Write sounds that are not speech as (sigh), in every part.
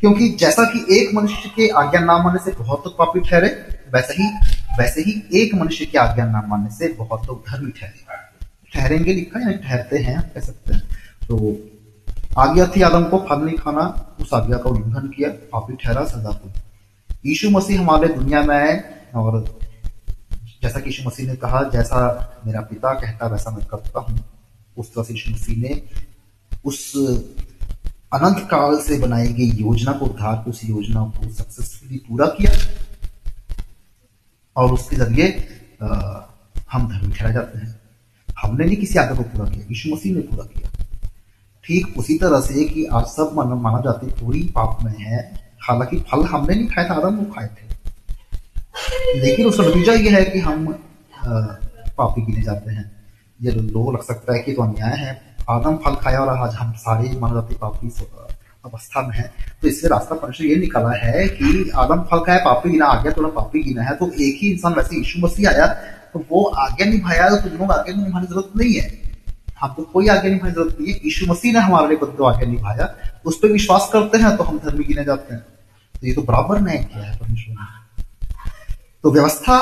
क्योंकि जैसा कि एक मनुष्य के आज्ञा ना मानने से बहुत लोग पापी ठहरे, वैसे ही वैसे ही एक मनुष्य की आज्ञा ना मानने से बहुत लोग धर्मी ठहरे। ठहरेंगे लिखा है, ठहरते हैं कह सकते हैं। तो आज्ञा थी आदम को, फल नहीं खाना, उस आज्ञा का उल्लंघन किया, पापी ठहरा सजा को। यीशु मसीह हमारे दुनिया में आए, और जैसा कि यीशु मसीह ने कहा, जैसा मेरा पिता कहता, वैसा मैं करता हूँ। उस तरह से यीशु मसीह ने उस अनंत काल से बनाई गई योजना को की उस योजना को सक्सेसफुली पूरा किया और उसके ज़रिए हम धर्मी ठहरा जाते हैं। हमने नहीं किसी आदर को पूरा किया, यीशु मसीह ने पूरा किया। ठीक उसी तरह से कि आज सब मानव जाति पूरी पाप में है। हालाँकि फल हमने नहीं खाया था, आदम वो खाए थे। लेकिन उसका नतीजा ये है कि हम पापी गिने जाते हैं। ये लोग लग सकता है कि तो अन्याय है आदम फल खाया और आज हम सारे मानव जाति पापी अवस्था में है। तो इससे रास्ता परमेश्वर ये निकाला है कि आदम फल खाया, पापी गिना आ गया थोड़ा पापी गिना है। तो एक ही इंसान वैसे यीशु मसीह आया तो वो आगे निभाया तो तुम लोग आगे निभाने की ज़रूरत नहीं है। हमको कोई आगे निभाने की ज़रूरत नहीं है। यीशु मसीह ने हमारे लिए तो आगे निभाया। उस पर विश्वास करते हैं तो हम धर्मी गिने जाते हैं। तो ये तो बराबर न्याय किया है परमेश्वर ने। तो व्यवस्था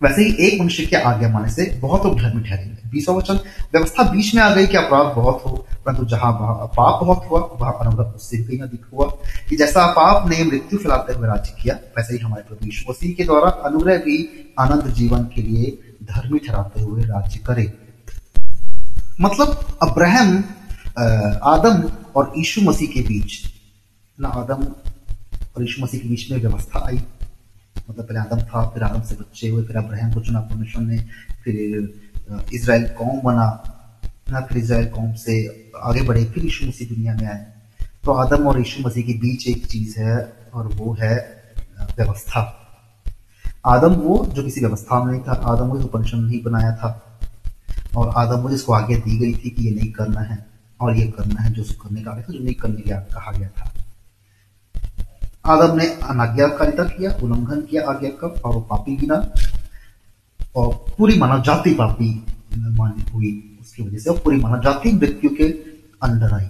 वैसे ही एक मनुष्य के आज्ञा माने से बहुत लोग धर्मी ठहरेंगे बीसवा वचन, व्यवस्था बीच में आ गई कि अपराध बहुत हो, परंतु जहाँ पाप बहुत हुआ, वहाँ अनुग्रह उससे भी अधिक हुआ। कि जैसा पाप ने मृत्यु फैलाते हुए राज्य किया, वैसे ही हमारे प्रभु यीशु मसीह के द्वारा अनुग्रह भी आनंद जीवन के लिए धर्मी ठहराते हुए राज्य करे। मतलब अब्राहम आदम और यीशु मसीह के बीच, ना आदम और यीशु मसीह के बीच में व्यवस्था आई मतलब पहले आदम था, फिर आदम से बच्चे हुए, फिर अब्राहम को चुना परमेश्वर ने, फिर इसराइल कौम बना। ना फिर इसराइल कौम से आगे बढ़े, फिर यीशु मसीह दुनिया में आए। तो आदम और यीशु मसीह के बीच एक चीज़ है और वो है व्यवस्था। आदम वो जो किसी व्यवस्था में नहीं था, आदम जो परमेश्वर नहीं बनाया था। और आदम वो जिसको आगे दी गई थी कि ये नहीं करना है, और ये करना है जो उसको करने का था, जो नहीं करने का कहा गया था। आदम ने अनाज्ञाकारिता किया, उल्लंघन किया आज्ञा का और पापी गिना, और पूरी मानव जाति पापी मानी हुई। उसकी वजह से और पूरी मानव जाति मृत्यु के अंदर आई।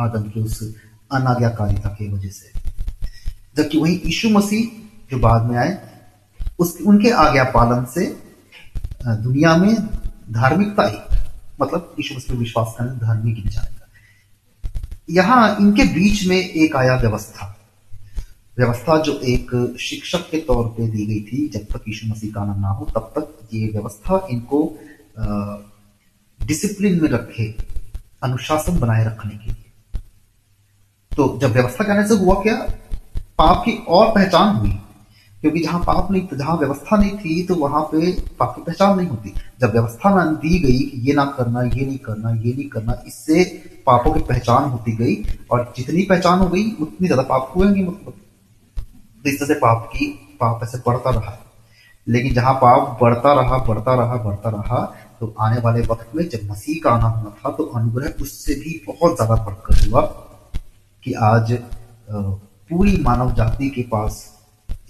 आदम की उस अनाज्ञाकारिता की वजह से। जबकि वही यीशु मसीह जो बाद में आए, उस, उनके आज्ञा पालन से दुनिया में धार्मिकता ही मतलब यीशु मसीह में विश्वास करने, धार्मिक जाएगा यहाँ इनके बीच में एक आया व्यवस्था। व्यवस्था जो एक शिक्षक के तौर पे दी गई थी, जब तक यीशु मसीह का ना हो, तब तक ये व्यवस्था इनको डिसिप्लिन में रखे, अनुशासन बनाए रखने के लिए। तो जब व्यवस्था करने से हुआ क्या? पाप की और पहचान हुई। क्योंकि जहाँ पाप नहीं, जहाँ व्यवस्था नहीं थी तो वहाँ पे पाप की पहचान नहीं होती। जब व्यवस्था ना दी गई कि ये ना करना, ये नहीं करना, ये नहीं करना, इससे पापों की पहचान होती गई। और जितनी पहचान हो गई, उतनी ज़्यादा पाप हुएँगे। मतलब तो इस तरह से पाप की, पाप ऐसे बढ़ता रहा। लेकिन जहाँ पाप बढ़ता रहा बढ़ता रहा बढ़ता रहा तो आने वाले वक्त में जब मसीह का आना होना था तो अनुग्रह उससे भी बहुत ज़्यादा बढ़कर हुआ कि आज पूरी मानव जाति के पास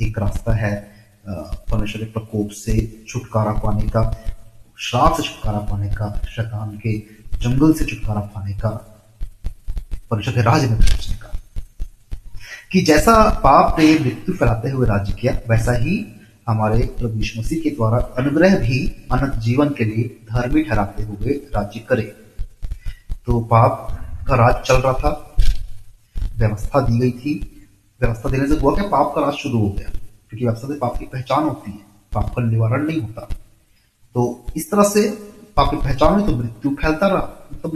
एक रास्ता है परमेश्वर के प्रकोप से छुटकारा पाने का, श्राप से छुटकारा पाने का, शैतान के जंगल से छुटकारा पाने का, परमेश्वर के राज्य में पहुँचने का जैसा पाप ने मृत्यु फैलाते हुए राज्य किया, वैसा ही हमारे प्रभु मसीह के द्वारा अनुग्रह भी अनंत जीवन के लिए धर्मी ठहराते हुए राज्य करे। तो पाप का राज चल रहा था, व्यवस्था दी गई थी। व्यवस्था देने से हुआ क्या? पाप का राज शुरू हो गया, क्योंकि व्यवस्था से पाप की पहचान होती है, पाप का निवारण नहीं होता। तो इस तरह से पाप की पहचान हुई तो मृत्यु फैलता रहा। मतलब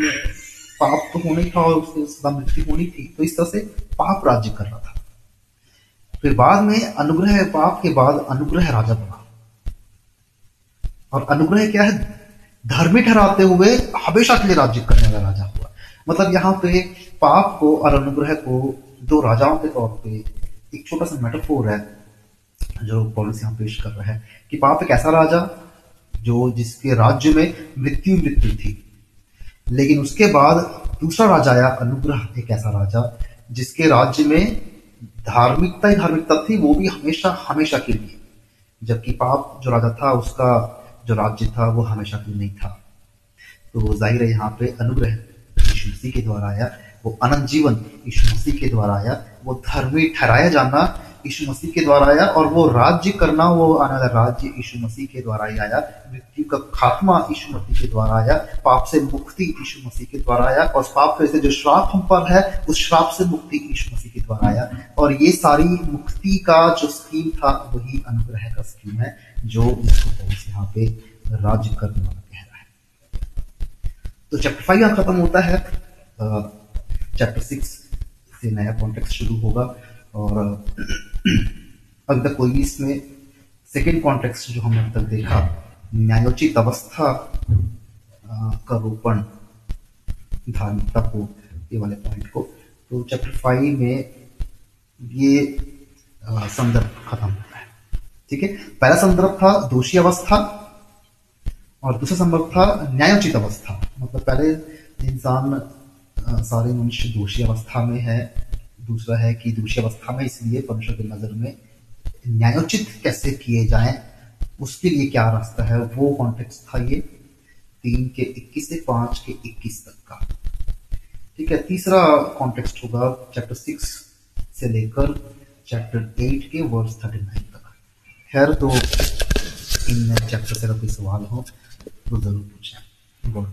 पाप तो होने था और उसकी सदा मृत्यु होनी थी। तो इस तरह से पाप राज्य कर रहा फिर बाद में अनुग्रह पाप के बाद अनुग्रह राजा बना। और अनुग्रह क्या है? धर्मी ठहराते हुए हमेशा के लिए राज्य करने वाला राजा हुआ। मतलब यहाँ पे पाप को और अनुग्रह को दो राजाओं के तौर पे एक छोटा सा मेटाफोर है, जो पॉलिस यहाँ पेश कर रहा है कि पाप एक ऐसा राजा जो जिसके राज्य में मृत्यु मृत्यु थी। लेकिन उसके बाद दूसरा राजा आया, अनुग्रह एक ऐसा राजा जिसके राज्य में धार्मिकता ही धार्मिकता थी, वो भी हमेशा हमेशा के लिए। जबकि पाप जो राजा था, उसका जो राज्य था, वो हमेशा के लिए नहीं था। तो ज़ाहिर है यहाँ पे अनुग्रह मसीह के द्वारा आया, वो अनंत जीवन यीशु मसीह के द्वारा आया, वो धर्मी ठहराया जाना यीशु मसीह के द्वारा आया और वो राज्य करना, वो आने वाला राज्य यीशु मसीह के द्वारा ही आया, मृत्यु का खात्मा यीशु मसीह के द्वारा आया, पाप से मुक्ति यीशु मसीह के द्वारा आया और पाप से जो श्राप हम पर है, उस श्राप से मुक्ति यीशु मसीह के द्वारा आया। और ये सारी मुक्ति का जो स्कीम था, वही अनुग्रह का स्कीम है, जो यहाँ पे राज्य करने वाला कह रहा है। तो चैप्टर फाइव यहाँ खत्म होता है। चैप्टर सिक्स से नया कॉन्टेक्स्ट शुरू होगा और अभी तक कोई इसमें सेकेंड कॉन्टेक्स्ट जो हमने अब तक देखा, न्यायोचित अवस्था का रोपण, धार्मिकता को, ये वाले पॉइंट को तो चैप्टर फाइव में ये संदर्भ खत्म होता है। ठीक है? पहला संदर्भ था दोषी अवस्था और दूसरा संदर्भ था न्यायोचित अवस्था। मतलब पहले इंसान सारे मनुष्य दोषी अवस्था में है। दूसरा है कि दूसरी अवस्था में इसलिए परमेश्वर की नज़र में न्यायोचित कैसे किए जाएँ, उसके लिए क्या रास्ता है, वो कॉन्टेक्स्ट था ये तीन के इक्कीस से पाँच के इक्कीस तक का। ठीक है, तीसरा कॉन्टेक्स्ट होगा चैप्टर सिक्स से लेकर चैप्टर एट के वर्स थर्टी नाइन तक। खैर तो इन चैप्टर से अगर कोई सवाल हो तो ज़रूर पूछें। गॉड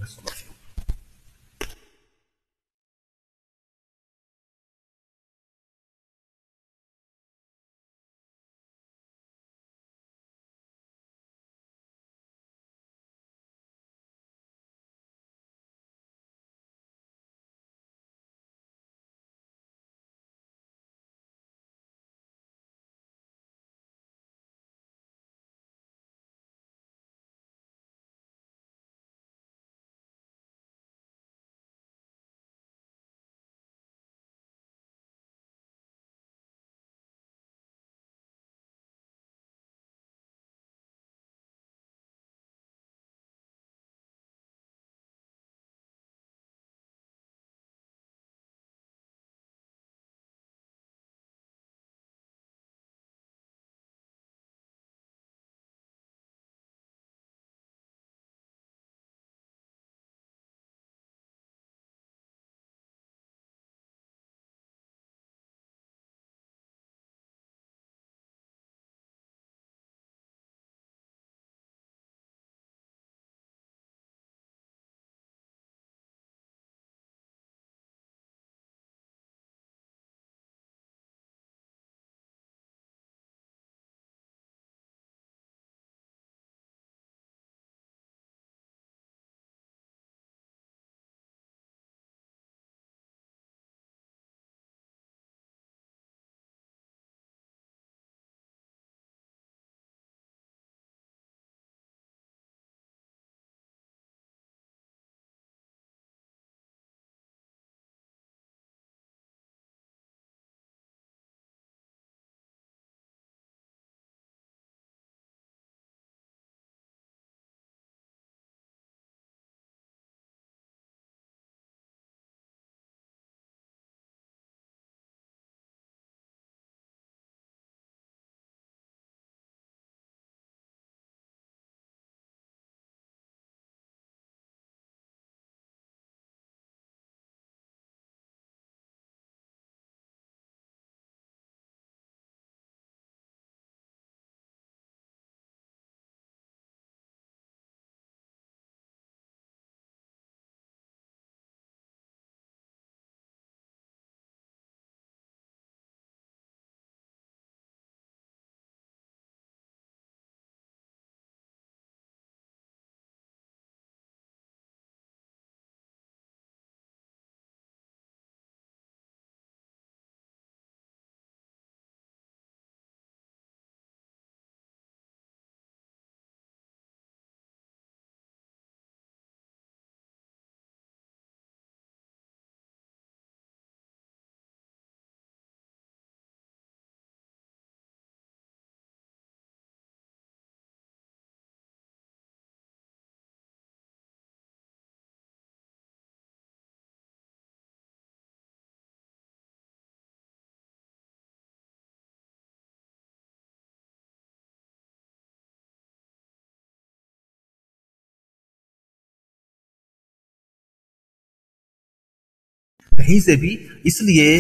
यहीं से भी, इसलिए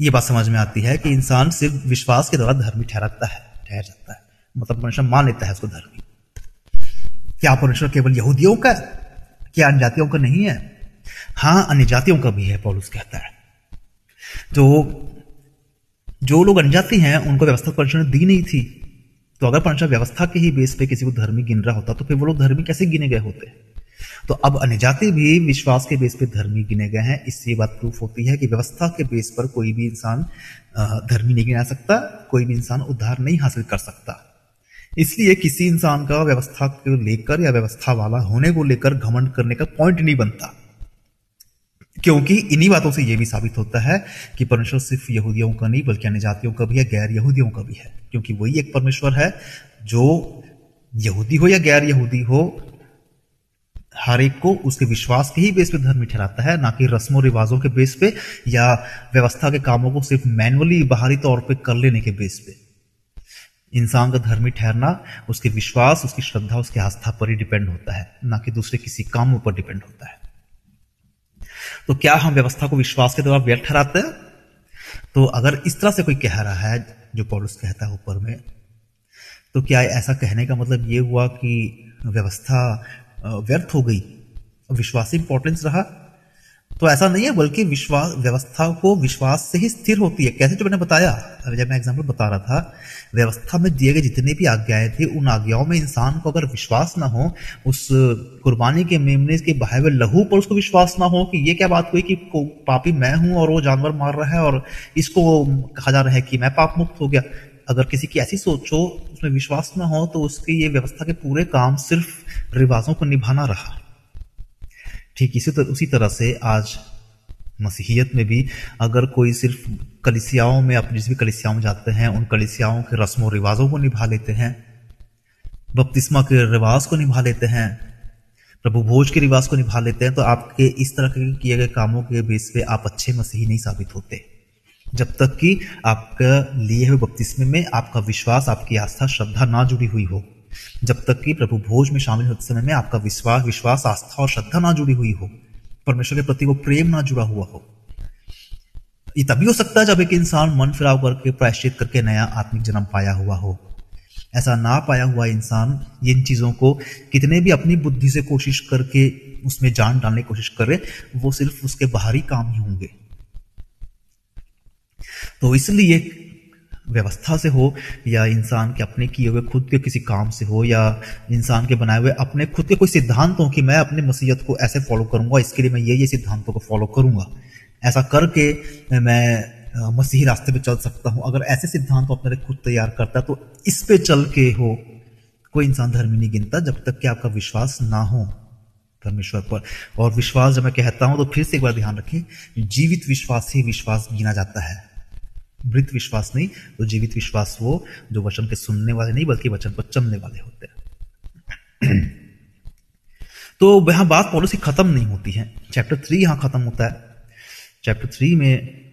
ये बात समझ में आती है कि इंसान सिर्फ़ विश्वास के द्वारा धर्मी ठहराता है, ठहर जाता है। मतलब परमेश्वर मान लेता है उसको धर्मी क्या परमेश्वर केवल यहूदियों का, क्या अन्य जातियों का नहीं है? हाँ अन्य जातियों का भी है, पॉलुस कहता है। तो जो लोग अनजाति हैं, उनको व्यवस्था परमेश्वर ने दी नहीं थी। तो अगर परमेश्वर व्यवस्था के ही बेस पे किसी को धर्मी गिन रहा होता तो फिर वो लोग धर्मी कैसे गिने गए होते? तो अब अनजाति भी विश्वास के बेस पर धर्मी गिने गए हैं। इससे ये बात प्रूफ होती है कि व्यवस्था के बेस पर कोई भी इंसान धर्मी नहीं गिना सकता, कोई भी इंसान उद्धार नहीं हासिल कर सकता। इसलिए किसी इंसान का व्यवस्था को लेकर या व्यवस्था वाला होने को लेकर घमंड करने का पॉइंट नहीं बनता। क्योंकि इन्हीं बातों से यह भी साबित होता है कि परमेश्वर सिर्फ़ यहूदियों का नहीं, बल्कि अन्य जातियों का भी है, गैर यहूदियों का भी है। क्योंकि वही एक परमेश्वर है जो यहूदी हो या गैर यहूदी हो हर एक को उसके विश्वास के ही बेस पे धर्मी ठहराता है, ना कि रस्मों रिवाजों के बेस पे या व्यवस्था के कामों को सिर्फ़ मैनुअली बाहरी तौर पे कर लेने के बेस पे। इंसान का धर्मी ठहरना, उसके विश्वास, उसकी श्रद्धा, उसकी आस्था पर ही डिपेंड होता है, ना कि दूसरे किसी काम पर डिपेंड होता है। तो क्या हम व्यवस्था को विश्वास के द्वारा व्यर्थ ठहराते हैं? तो अगर इस तरह से कोई कह रहा है, जो पॉलिस कहता है ऊपर में तो क्या ऐसा कहने का मतलब ये हुआ कि व्यवस्था व्यर्थ हो गई। विश्वास इंपॉर्टेंस रहा। तो ऐसा नहीं है, बल्कि विश्वास व्यवस्था को विश्वास से ही स्थिर होती है। कैसे? जो मैंने बताया। जब मैं एग्ज़ाम्पल बता रहा था, व्यवस्था में दिए गए जितने भी आज्ञाएँ थी, उन आज्ञाओं में इंसान को अगर विश्वास ना हो, उस कुर्बानी के मेमने, के बहाए हुए लहू पर उसको विश्वास ना हो कि ये क्या बात हुई कि पापी मैं हूँ और वो जानवर मार रहा है और इसको कहा जा रहा है कि मैं पाप मुक्त हो गया। अगर किसी की ऐसी सोच हो उसमें विश्वास ना हो तो उसकी ये व्यवस्था के पूरे काम सिर्फ़ रिवाजों को निभाना रहा। ठीक इसी तरह उसी तरह से आज मसीहियत में भी अगर कोई सिर्फ़ कलिसियाओं में अपनी जिस भी कलिसियाओं में जाते हैं, उन कलिसियाओं के रस्मों, रिवाजों को निभा लेते हैं, बपतिस्मा के रिवाज को निभा लेते हैं, प्रभु भोज के रिवाज को निभा लेते हैं तो आपके इस तरह के किए गए कामों के बेस पे आप अच्छे मसीही नहीं साबित होते। जब तक कि आपका लिए हुए बपतिस्मे में आपका विश्वास, आपकी आस्था, श्रद्धा ना जुड़ी हुई हो। जब तक कि प्रभु भोज में शामिल होते समय में आपका विश्वास विश्वास, आस्था और श्रद्धा ना जुड़ी हुई हो, परमेश्वर के प्रति वो प्रेम ना जुड़ा हुआ हो। ये तभी हो सकता है जब एक इंसान मन फिराव करके, प्रायश्चित करके नया आत्मिक जन्म पाया हुआ हो। ऐसा ना पाया हुआ इंसान इन चीज़ों को कितने भी अपनी बुद्धि से कोशिश करके उसमें जान डालने की कोशिश करे, वो सिर्फ़ उसके बाहरी काम ही होंगे। तो इसलिए व्यवस्था से हो, या इंसान के अपने किए हुए, खुद के किसी काम से हो, या इंसान के बनाए हुए अपने, खुद के कोई सिद्धांत हो कि मैं अपने मसीहत को ऐसे फॉलो करूँगा, इसके लिए मैं ये ये सिद्धांतों को फॉलो करूँगा। ऐसा करके मैं मसीही रास्ते पे चल सकता हूँ। अगर ऐसे सिद्धांत अपने खुद तैयार करता है तो इस पे चल के हो, कोई इंसान धर्मी नहीं गिनता, जब तक कि आपका विश्वास ना हो परमेश्वर पर। और विश्वास जब मैं कहता हूँ तो फिर से एक बार ध्यान रखें, जीवित विश्वास ही विश्वास गिना जाता है। मृत विश्वास नहीं तो जीवित विश्वास वो जो वचन के सुनने वाले नहीं, बल्कि वचन पर चलने वाले होते हैं। (clears throat) तो यहाँ बात पॉलिसी खत्म नहीं होती है। चैप्टर थ्री यहाँ खत्म होता है। चैप्टर थ्री में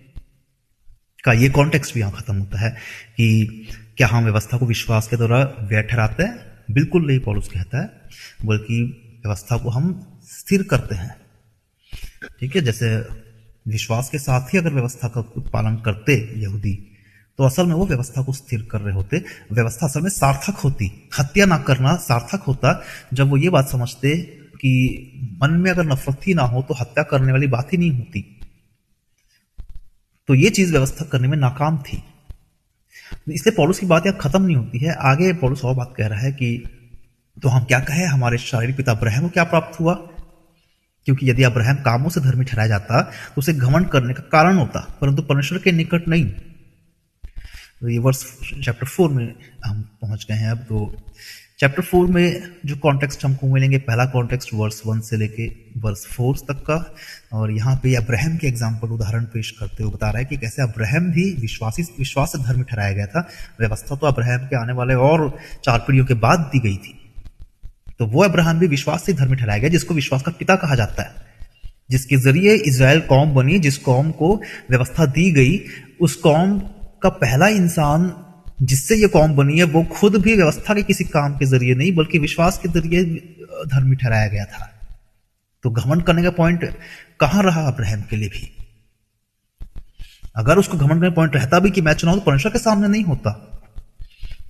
का ये कॉन्टेक्स्ट भी यहाँ खत्म होता है कि क्या हम व्यवस्था को विश्वास के द्वारा व्यय ठहराते हैं? बिल्कुल नहीं, पॉलिस कहता है, बल्कि व्यवस्था को हम स्थिर करते हैं। ठीक है, जैसे विश्वास के साथ ही अगर व्यवस्था का पालन करते यहूदी तो असल में वो व्यवस्था को स्थिर कर रहे होते। व्यवस्था असल में सार्थक होती, हत्या ना करना सार्थक होता। जब वो ये बात समझते कि मन में अगर नफरत ही ना हो तो हत्या करने वाली बात ही नहीं होती। तो ये चीज़ व्यवस्था करने में नाकाम थी। इसलिए पॉलुस की बात यहाँ खत्म नहीं होती है। आगे पॉलुस और बात कह रहा है कि तो हम क्या कहें? हमारे शारीरिक पिता अब्राहम को क्या प्राप्त हुआ? क्योंकि यदि अब्राहम कामों से धर्मी ठहराया जाता तो उसे घमंड करने का कारण होता, परंतु परमेश्वर के निकट नहीं। तो ये वर्ष चैप्टर फोर में हम पहुँच गए हैं अब तो चैप्टर फोर में जो कॉन्टेक्स्ट हमको मिलेंगे, पहला कॉन्टेक्स्ट वर्स वन से लेके वर्स फोर तक का, और यहाँ पे अब्राहम के एग्ज़ाम्पल उदाहरण पेश करते हुए बता रहा है कि कैसे अब्राहम भी विश्वासी, विश्वास धर्म ठहराया गया था। व्यवस्था तो अब्राहम के आने वाले और चार पीढ़ियों के बाद दी गई थी। तो वो अब्राहम भी विश्वास से धर्म ठहराया गया, जिसको विश्वास का पिता कहा जाता है। जिसके ज़रिए इसराइल कौम बनी, जिस कौम को व्यवस्था दी गई, उस कौम का पहला इंसान जिससे ये कौम बनी है, वो खुद भी व्यवस्था के किसी काम के ज़रिए नहीं, बल्कि विश्वास के ज़रिए धर्मी ठहराया गया था। तो घमंड करने का पॉइंट कहाँ रहा अब्राहम के लिए भी? अगर उसको घमंड करने पॉइंट रहता भी कि मैं चुनाव तो परमेश्वर के सामने नहीं होता।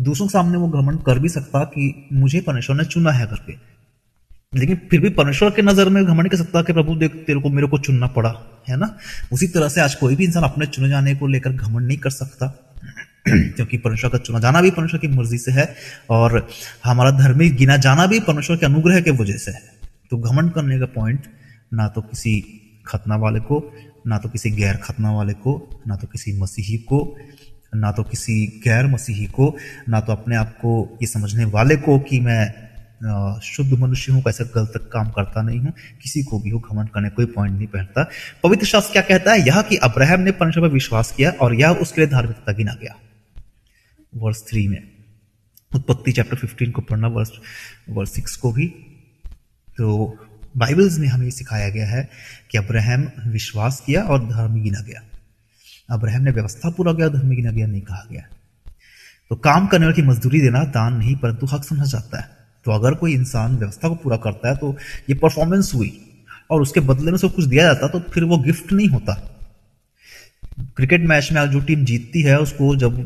दूसरों के सामने वो घमंड कर भी सकता कि मुझे परमेश्वर ने चुना है करके लेकिन फिर भी परमेश्वर के नज़र में घमंड कर सकता कि प्रभु देख, तेरे को, मेरे को चुनना पड़ा, है ना? उसी तरह से आज कोई भी इंसान अपने चुने जाने को लेकर घमंड नहीं कर सकता। (clears throat) क्योंकि परमेश्वर का चुना जाना भी परमेश्वर की मर्ज़ी से है और हमारा धर्मी गिना जाना भी परमेश्वर के अनुग्रह के वजह से है। तो घमंड करने का पॉइंट ना तो किसी खतना वाले को, ना तो किसी गैर खतना वाले को, ना तो किसी मसीही को ना तो किसी गैर मसीही को, ना तो अपने आप को, ये समझने वाले को कि मैं शुद्ध मनुष्य हूँ कैसे गलत काम करता नहीं हूँ, किसी को भी हो, घमंड करने कोई पॉइंट नहीं पहनता पवित्र शास्त्र क्या कहता है? यह कि अब्राहम ने परमेश्वर पर विश्वास किया और यह उसके लिए धार्मिकता गिना गया। वर्ष थ्री में। उत्पत्ति चैप्टर फिफ्टीन को पढ़ना, वर्ष वर्ष सिक्स को भी। तो बाइबल्स में हमें सिखाया गया है कि अब्राहम विश्वास किया और धर्म गिना गया। अब्राहम ने व्यवस्था पूरा किया धर्म गिना गया नहीं कहा गया। तो काम करने वाले की मजदूरी देना दान नहीं, परंतु हक समझा जाता है। तो अगर कोई इंसान व्यवस्था को पूरा करता है तो ये परफॉर्मेंस हुई। और उसके बदले में सब कुछ दिया जाता तो फिर वो गिफ्ट नहीं होता। क्रिकेट मैच में जो टीम जीतती है, उसको जब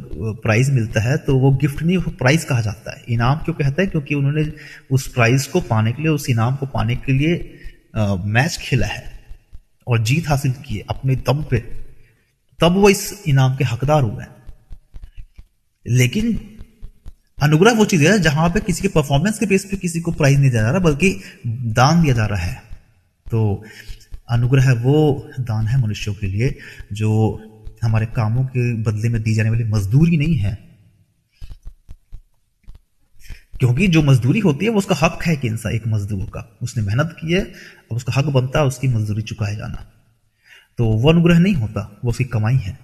प्राइज मिलता है तो वो गिफ्ट नहीं प्राइज कहा जाता है। इनाम क्यों कहता है? क्योंकि उन्होंने उस प्राइज को पाने के लिए, उस इनाम को पाने के लिए मैच खेला है। और जीत हासिल की है, अपने दम पे। तब वो इस इनाम के हकदार हुए लेकिन अनुग्रह वो चीज़ है जहाँ पे किसी के परफॉर्मेंस के बेस पे किसी को प्राइज नहीं दिया जा रहा, बल्कि दान दिया जा रहा है। तो अनुग्रह वो दान है मनुष्यों के लिए जो हमारे कामों के बदले में दी जाने वाली मजदूरी नहीं है। क्योंकि जो मजदूरी होती है, वो उसका हक है कि इंसान, एक मजदूर का। उसने मेहनत की है, अब उसका हक बनता है, उसकी मजदूरी चुकाए जाना। तो वो अनुग्रह नहीं होता, वो उसकी कमाई है।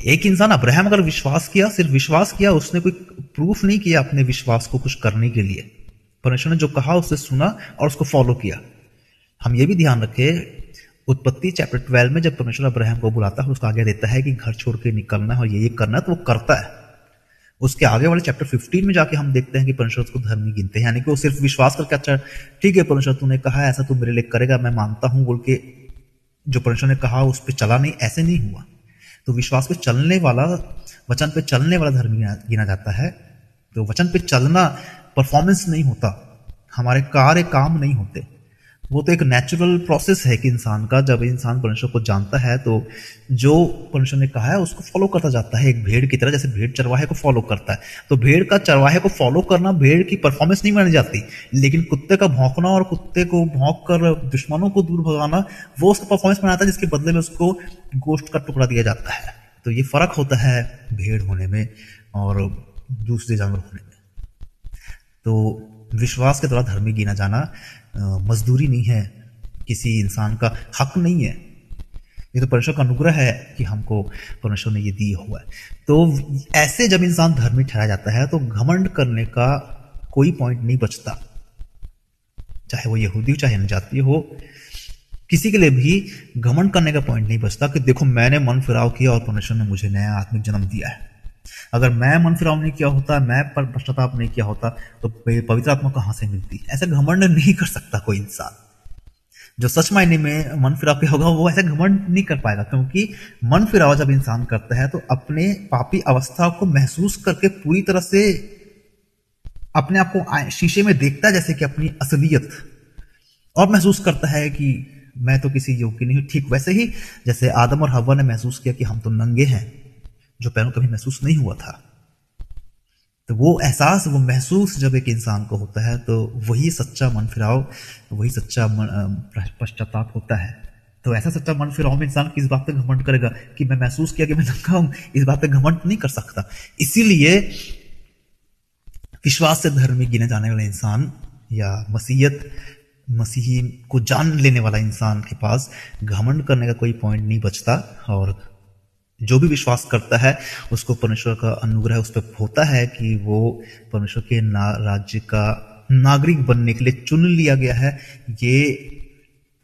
एक इंसान अब्राहम अगर विश्वास किया, सिर्फ़ विश्वास किया, उसने कोई प्रूफ नहीं किया अपने विश्वास को कुछ करने के लिए। परमेश्वर ने जो कहा, उसे सुना और उसको फॉलो किया। हम ये भी ध्यान रखें, उत्पत्ति चैप्टर ट्वेल्व में जब परमेश्वर अब्राहम को बुलाता है उसको आगे देता है कि घर छोड़ के निकलना है और ये ये करना है तो वो करता है। उसके आगे वाले चैप्टर 15 में जाके हम देखते हैं कि परमेश्वर उसको धर्मी गिनते हैं, यानी कि वो सिर्फ़ विश्वास करके अच्छा ठीक है परमेश्वर, तूने कहा ऐसा तू मेरे लिए करेगा, मैं मानता हूँ, बोल के जो परमेश्वर ने कहा, उस पर चला नहीं, ऐसे नहीं हुआ। तो विश्वास पे चलने वाला, वचन पे चलने वाला धर्म गिना जाता है। तो वचन पे चलना परफॉर्मेंस नहीं होता। हमारे कार्य काम नहीं होते। वो तो एक नेचुरल प्रोसेस है कि इंसान का, जब इंसान परमेश्वर को जानता है तो जो परमेश्वर ने कहा है, उसको फॉलो करता जाता है। एक भेड़ की तरह, जैसे भेड़ चरवाहे को फॉलो करता है। तो भेड़ का चरवाहे को फॉलो करना, भेड़ की परफॉर्मेंस नहीं मानी जाती। लेकिन कुत्ते का भौंकना और कुत्ते को भौंक कर दुश्मनों को दूर भगाना, वो उसका परफॉर्मेंस बनाता है, जिसके बदले में उसको गोश्त का टुकड़ा दिया जाता है। तो ये फ़र्क होता है भेड़ होने में और दूसरे जानवर होने में। तो विश्वास के द्वारा धर्मी गिना जाना मजदूरी नहीं है, किसी इंसान का हक नहीं है। ये तो परमेश्वर का अनुग्रह है कि हमको परमेश्वर ने ये दी हुआ है। तो ऐसे जब इंसान धर्मी ठहरा जाता है तो घमंड करने का कोई पॉइंट नहीं बचता। चाहे वो यहूदी हो, चाहे जनजातीय हो, किसी के लिए भी घमंड करने का पॉइंट नहीं बचता कि देखो मैंने मन फिराव किया और परमेश्वर ने मुझे नया आत्मिक जन्म दिया है। अगर मैं मन फिराव नहीं किया होता, मैं पर पश्चाताप नहीं किया होता तो पवित्र आत्मा कहाँ से मिलती? ऐसा घमंड नहीं कर सकता कोई इंसान। जो सच मायने में मन फिराव किया होगा, वो ऐसा घमंड नहीं कर पाएगा, क्योंकि मन फिराव जब इंसान करता है तो अपने पापी अवस्था को महसूस करके पूरी तरह से अपने आप को शीशे में देखता है, जैसे कि अपनी असलियत। और महसूस करता है कि मैं तो किसी योग्य नहीं हूँ, ठीक वैसे ही, जैसे आदम और हवा ने महसूस किया कि हम तो नंगे हैं। जो पहले कभी महसूस नहीं हुआ था। तो वो एहसास, वो महसूस जब एक इंसान को होता है तो वही सच्चा मन फिराव वही सच्चा पश्चाताप होता है। तो ऐसा सच्चा मन फिराव में इंसान किस बात पर घमंड करेगा कि मैं महसूस किया कि मैं नंगा हूँ? इस बात पर घमंड नहीं कर सकता। इसीलिए विश्वास से धर्म में गिने जाने वाला इंसान या मसीहत मसीही को जान लेने वाला इंसान के पास घमंड करने का कोई पॉइंट नहीं बचता और जो भी विश्वास करता है, उसको परमेश्वर का अनुग्रह उस पर होता है कि वो परमेश्वर के ना, राज्य का नागरिक बनने के लिए चुन लिया गया है। ये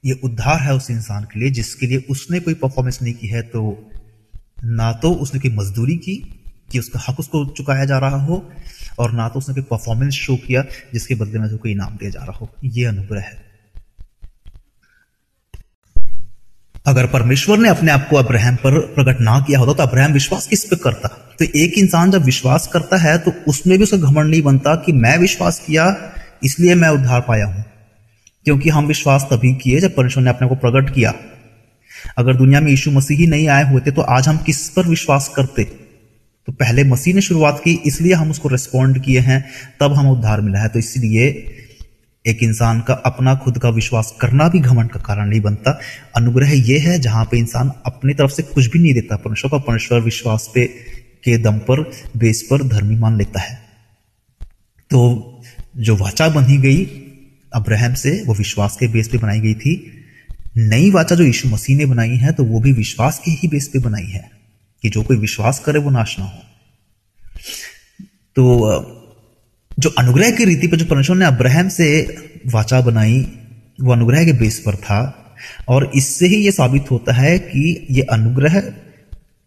ये उद्धार है उस इंसान के लिए, जिसके लिए उसने कोई परफॉर्मेंस नहीं की है तो ना तो उसने कोई मजदूरी की, कि उसका हक उसको चुकाया जा रहा हो, और ना तो उसने कोई परफॉर्मेंस शो किया, जिसके बदले में उसको इनाम दिया जा रहा हो। ये अनुग्रह है। अगर परमेश्वर ने अपने आप को अब्राहम पर प्रकट ना किया होता तो अब्राहम विश्वास किस पे करता? तो एक इंसान जब विश्वास करता है तो उसमें भी उसका घमंड नहीं बनता कि मैं विश्वास किया, इसलिए मैं उद्धार पाया हूँ। क्योंकि हम विश्वास तभी किए जब परमेश्वर ने अपने को प्रकट किया। अगर दुनिया में यीशु मसीह ही नहीं आए होते तो आज हम किस पर विश्वास करते? तो पहले मसीह ने शुरुआत की, इसलिए हम उसको रिस्पॉन्ड किए हैं, तब हम उद्धार मिला है। तो इसलिए एक इंसान का अपना खुद का विश्वास करना भी घमंड का कारण नहीं बनता। अनुग्रह यह है जहाँ पे इंसान अपनी तरफ़ से कुछ भी नहीं देता, परमेश्वर का परमेश्वर विश्वास पे, के दम पर, बेस पर धर्मी मान लेता है। तो जो वाचा बनी गई अब्राहम से, वो विश्वास के बेस पे बनाई गई थी। नई वाचा जो यीशु मसीह ने बनाई है तो वो भी विश्वास के ही बेस पे बनाई है कि जो कोई विश्वास करे वो नाश ना हो। तो जो अनुग्रह की रीति पर जो परमेश्वर ने अब्राहम से वाचा बनाई, वो अनुग्रह के बेस पर था। और इससे ही ये साबित होता है कि ये अनुग्रह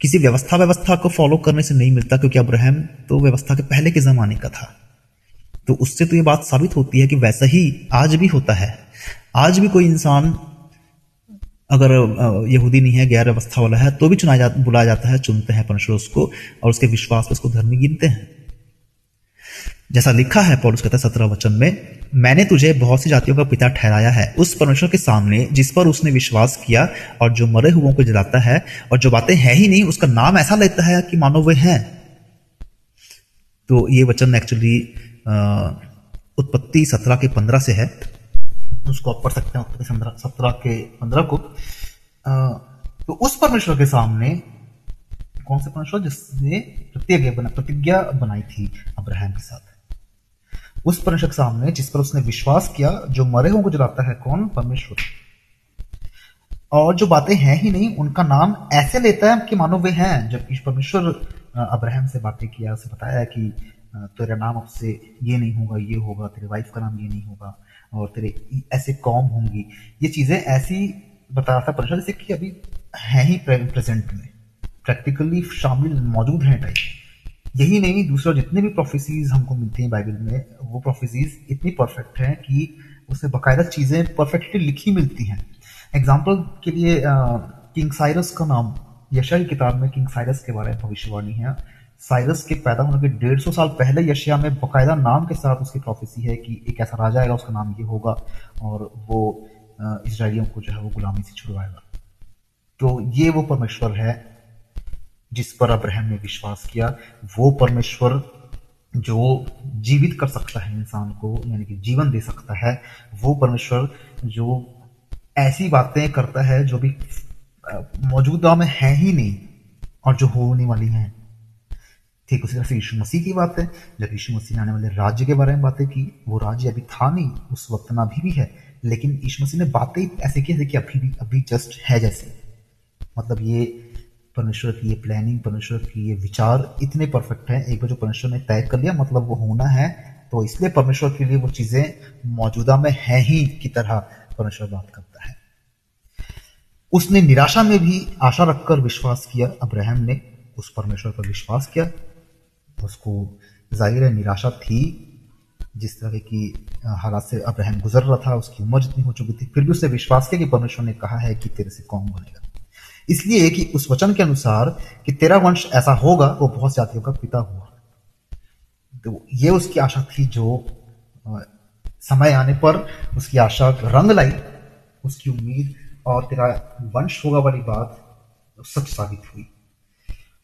किसी व्यवस्था व्यवस्था को फॉलो करने से नहीं मिलता, क्योंकि अब्राहम तो व्यवस्था के पहले के जमाने का था। तो उससे तो ये बात साबित होती है कि वैसा ही आज भी होता है। आज भी कोई इंसान अगर यहूदी नहीं है, गैर व्यवस्था वाला है तो भी चुना जा, बुलाया जाता है, चुनते हैं परमेश्वर उसको और उसके विश्वास पर उसको धर्मी गिनते हैं। जैसा लिखा है पौलुस कहता है सत्रह वचन में मैंने तुझे बहुत सी जातियों का पिता ठहराया है। उस परमेश्वर के सामने जिस पर उसने विश्वास किया और जो मरे हुओं को जलाता है और जो बातें है ही नहीं उसका नाम ऐसा लेता है कि मानो वे हैं। तो ये वचन एक्चुअली उत्पत्ति सत्रह के पंद्रह से है। उसको आप पढ़ सकते हैं सत्रह के पंद्रह को। आ, तो उस परमेश्वर के सामने कौन से परमेश्वर जिसने प्रतिज्ञा बना प्रतिज्ञा बनाई थी अब्राहम के साथ? उस परमेश्वर के सामने जिस पर उसने विश्वास किया, जो मरे हुए को जलाता है कौन? परमेश्वर। और जो बातें हैं ही नहीं, उनका नाम ऐसे लेता है कि मानो वे हैं। जब परमेश्वर अब्राहम से बातें किया, उसे बताया कि तेरा नाम अब से ये नहीं होगा, ये होगा, तेरे वाइफ का नाम ये नहीं होगा, और तेरे ऐसे कौम होंगी। ये चीज़ें ऐसी बताया था परमेश्वर जैसे कि अभी है ही प्रेजेंट में। प्रैक्टिकली शामिल मौजूद हैं टाइप। यही नहीं, दूसरा जितने भी प्रोफेसीज हमको मिलती हैं बाइबल में, वो प्रोफेसीज इतनी परफेक्ट हैं कि उसे बाकायदा चीज़ें परफेक्टली लिखी मिलती हैं। एग्ज़ाम्पल के लिए किंग साइरस का नाम यशा की किताब में किंग साइरस के बारे में भविष्यवाणी है। साइरस के पैदा होने के डेढ़ सौ साल पहले यशिया में बाकायदा नाम के साथ उसकी प्रोफेसी है कि एक ऐसा राजा आएगा, उसका नाम ये होगा और वो इसराइलियों को जो है वो गुलामी से छुड़वाएगा। तो ये वो परमेश्वर है जिस पर अब्राहम ने विश्वास किया, वो परमेश्वर जो जीवित कर सकता है इंसान को, यानी कि जीवन दे सकता है, वो परमेश्वर जो ऐसी बातें करता है जो भी मौजूदा में है ही नहीं और जो होने वाली हैं। ठीक उसी तरह से यीशु मसीह की बात है। जब यीशु मसीह ने आने वाले राज्य के बारे में बातें की, वो राज्य अभी था नहीं, उस वक्त में अभी भी है, लेकिन यीशु मसीह ने बातें ऐसे की कि अभी भी, अभी जस्ट है जैसे। मतलब ये परमेश्वर की ये प्लानिंग परमेश्वर की ये विचार इतने परफेक्ट हैं। एक बार जो परमेश्वर ने तय कर लिया मतलब वो होना है तो इसलिए परमेश्वर के लिए वो चीज़ें मौजूदा में है ही की तरह परमेश्वर बात करता है। उसने निराशा में भी आशा रखकर विश्वास किया, अब्राहम ने उस परमेश्वर पर विश्वास किया। उसको ज़ाहिर है निराशा थी, जिस तरह की हालात से अब्राहम गुजर रहा था, उसकी उम्र जितनी हो चुकी थी, फिर भी उसने विश्वास किया कि परमेश्वर ने कहा है कि तेरे से कौन बनेगा इसलिए कि उस वचन के अनुसार कि तेरा वंश ऐसा होगा, वो बहुत जातियों का पिता हुआ। तो ये उसकी आशा थी जो समय आने पर उसकी आशा रंग लाई, उसकी उम्मीद और तेरा वंश होगा वाली बात सच साबित हुई।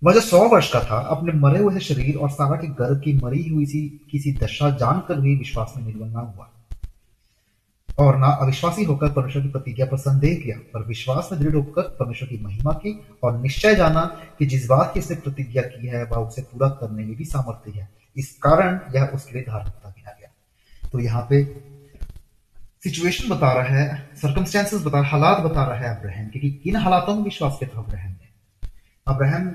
वह जो सौ वर्ष का था, अपने मरे हुए शरीर और सारा के गर्भ की मरी हुई सी, किसी दशा जानकर भी विश्वास में निर्बल ना हुआ। और ना अविश्वासी होकर परमेश्वर की प्रतिज्ञा पर संदेह किया, पर विश्वास में दृढ़ होकर परमेश्वर की महिमा की और निश्चय जाना कि जिस बात की उसने प्रतिज्ञा की है, वह उसे पूरा करने में भी सामर्थ्य है। इस कारण यह उसके लिए धार्मिकता गिना गया। तो यहाँ पे सिचुएशन बता रहा है सर्कमस्टेंसेस बता, हालात बता रहा है अब्राहम की किन हालातों में विश्वास के था अब्राहम ने। अब्राहम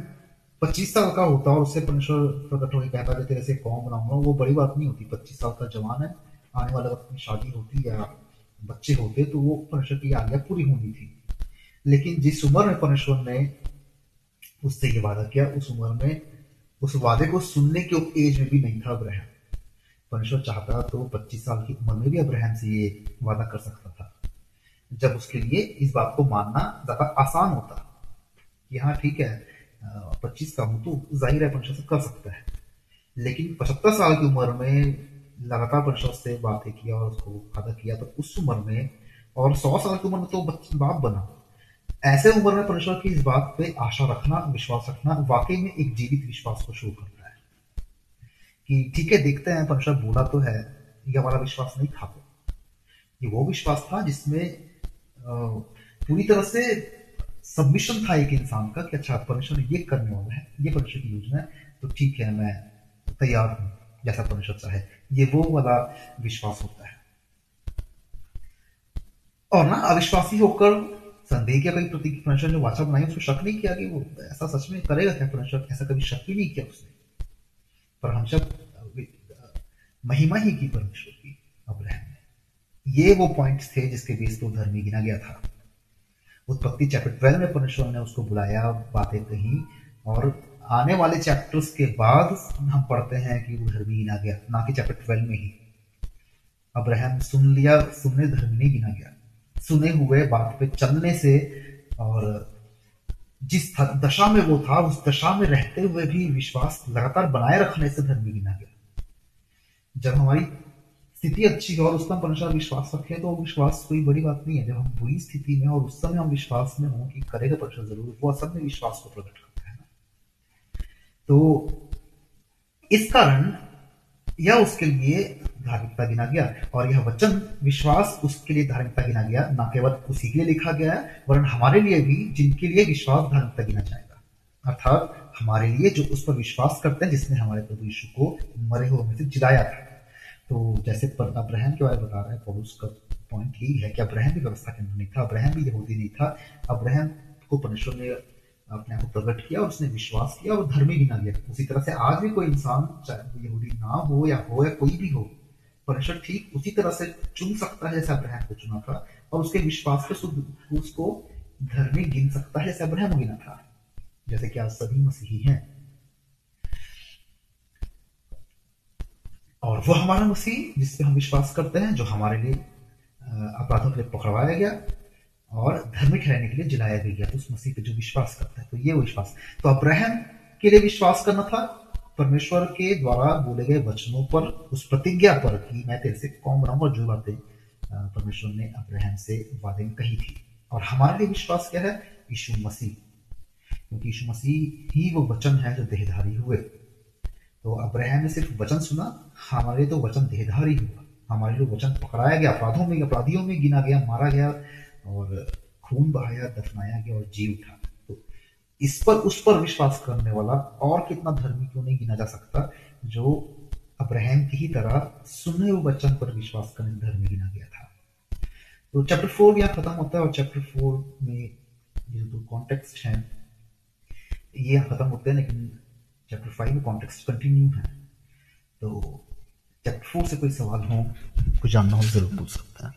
पच्चीस साल का होता और उससे परमेश्वर प्रकट होकर कहता है तेरे से कौन बनाऊँगा वो बड़ी बात नहीं होती। पच्चीस साल का जवान है, आने वाले वक्त में शादी होती या बच्चे होते तो वो परमेश्वर की आज्ञा पूरी होनी थी। लेकिन जिस उम्र में परमेश्वर ने उससे ये वादा किया, उस उम्र में उस वादे को सुनने के एज में भी नहीं था अब्राहम। परमेश्वर चाहता तो 25 साल की उम्र में भी अब्राहम से ये वादा कर सकता था। जब उसके लिए इस बात को मानना ज़्यादा आसान होता कि हाँ ठीक है, पच्चीस का हूँ तो ज़ाहिर है परमेश्वर से कर सकता है। लेकिन पचहत्तर साल की उम्र में लगातार परमेश्वर से बातें किया और उसको वादा किया तो उस उम्र में, और सौ साल की उम्र में तो बाप बना। ऐसे उम्र में परमेश्वर की इस बात पे आशा रखना, विश्वास रखना, वाकई में एक जीवित विश्वास को शुरू करता है। कि ठीक है, देखते हैं, परमेश्वर बोला तो है, ये हमारा विश्वास नहीं था तो। ये वो विश्वास था जिसमें पूरी तरह से सबमिशन था एक इंसान का कि अच्छा परमेश्वर ये करने वाला है, ये परमेश्वर की योजना है तो ठीक है, मैं तैयार हूँ, जैसा परमेश्वर चाहे। ये वो वाला विश्वास होता है। और ना अविश्वासी होकर संदेह के कई प्रति परमेश्वर जो वाचा बनाई, उसको शक नहीं किया कि वो ऐसा सच में करेगा क्या परमेश्वर ऐसा कभी शक भी नहीं किया उसने। पर हम सब महिमा ही की परमेश्वर की अब्राहम ने ये वो पॉइंट्स थे जिसके बेस पर धर्मी गिना गया था। उत्पत्ति चैप्टर ट्वेल्व में परमेश्वर ने उसको बुलाया, बातें कही, और आने वाले चैप्टर्स के बाद हम पढ़ते हैं कि वो धर्मी गिना गया, ना कि चैप्टर ट्वेल्व में ही। अब्राहम सुन लिया सुनने धर्मी नहीं गिना गया। सुने हुए बात पे चलने से और जिस दशा में वो था, उस दशा में रहते हुए भी विश्वास लगातार बनाए रखने से धर्मी गिना गया। जब हमारी स्थिति अच्छी है और उस पर परमेश्वर विश्वास रखे तो विश्वास कोई बड़ी बात नहीं है। जब हम बुरी स्थिति में और उस समय हम विश्वास में हो कि करेगा परमेश्वर ज़रूर। वो असल में विश्वास को प्रकट ना तो इस कारण यह उसके लिए धार्मिकता गिना गया। और यह वचन, विश्वास उसके लिए धार्मिकता गिना गया। न केवल उसी के लिए लिखा गया है, वरन हमारे लिए भी जिनके लिए विश्वास धार्मिकता गिना जाएगा। अर्थात हमारे लिए जो उस पर विश्वास करते हैं, जिसने हमारे प्रभु यीशु को मरे हुए में से जिलाया था। तो जैसे अब्राहम के बारे में बता रहे हैं, पौलुस का पॉइंट यही है कि अब्राहम भी व्यवस्था के अंदर नहीं था, अब्राहम भी यहूदी नहीं था। अब्राहम को परमेश्वर ने अपने आप को प्रकट किया और उसने विश्वास किया और धर्मी गिना गया उसी तरह से आज भी कोई इंसान, चाहे यहूदी ना हो या हो या कोई भी हो, परमेश्वर ठीक उसी तरह से चुन सकता है जैसे अब्राहम को चुना था और उसके विश्वास पे उसको धर्मी गिन सकता है जैसे अब्राहम गिना था, जैसे कि आज सभी मसीही हैं। और वो हमारा मसीह जिस पे हम विश्वास करते हैं, जो हमारे लिए अपराधों के लिए पकड़वाया गया और धर्मी ठहरने के लिए जलाया भी गया उस मसीह पे जो विश्वास करता है तो ये विश्वास। तो अब्राहम के लिए विश्वास करना था, परमेश्वर के द्वारा बोले गए वचनों पर, उस प्रतिज्ञा पर कि मैं तेरे से कौन बनाऊँगा? जो बातें परमेश्वर ने अब्राहम से वादे में कही थी। और हमारे लिए विश्वास क्या है? यीशु मसीह। क्योंकि यीशु मसीह ही वो वचन है जो देहधारी हुए। तो अब्राहम ने सिर्फ़ वचन सुना, हमारे तो वचन देहधारी हुआ। हमारे लिए वचन पकड़ाया गया, अपराधों में, अपराधियों में गिना गया, मारा गया और खून बहाया, दफनाया गया और जी उठा तो इस पर, उस पर विश्वास करने वाला और कितना धर्मी क्यों नहीं गिना जा सकता, जो अब्राहम की ही तरह सुने हुए वचन पर विश्वास करने धर्मी गिना गया था। तो चैप्टर फोर यहाँ खत्म होता है और चैप्टर फोर में जो दो कॉन्टेक्स्ट हैं, ये खत्म होते हैं, लेकिन चैप्टर फाइव में कॉन्टेक्स्ट कंटिन्यू है। तो चैप्टर फोर से कोई सवाल हो, कुछ जानना हो, ज़रूर पूछ सकते हैं।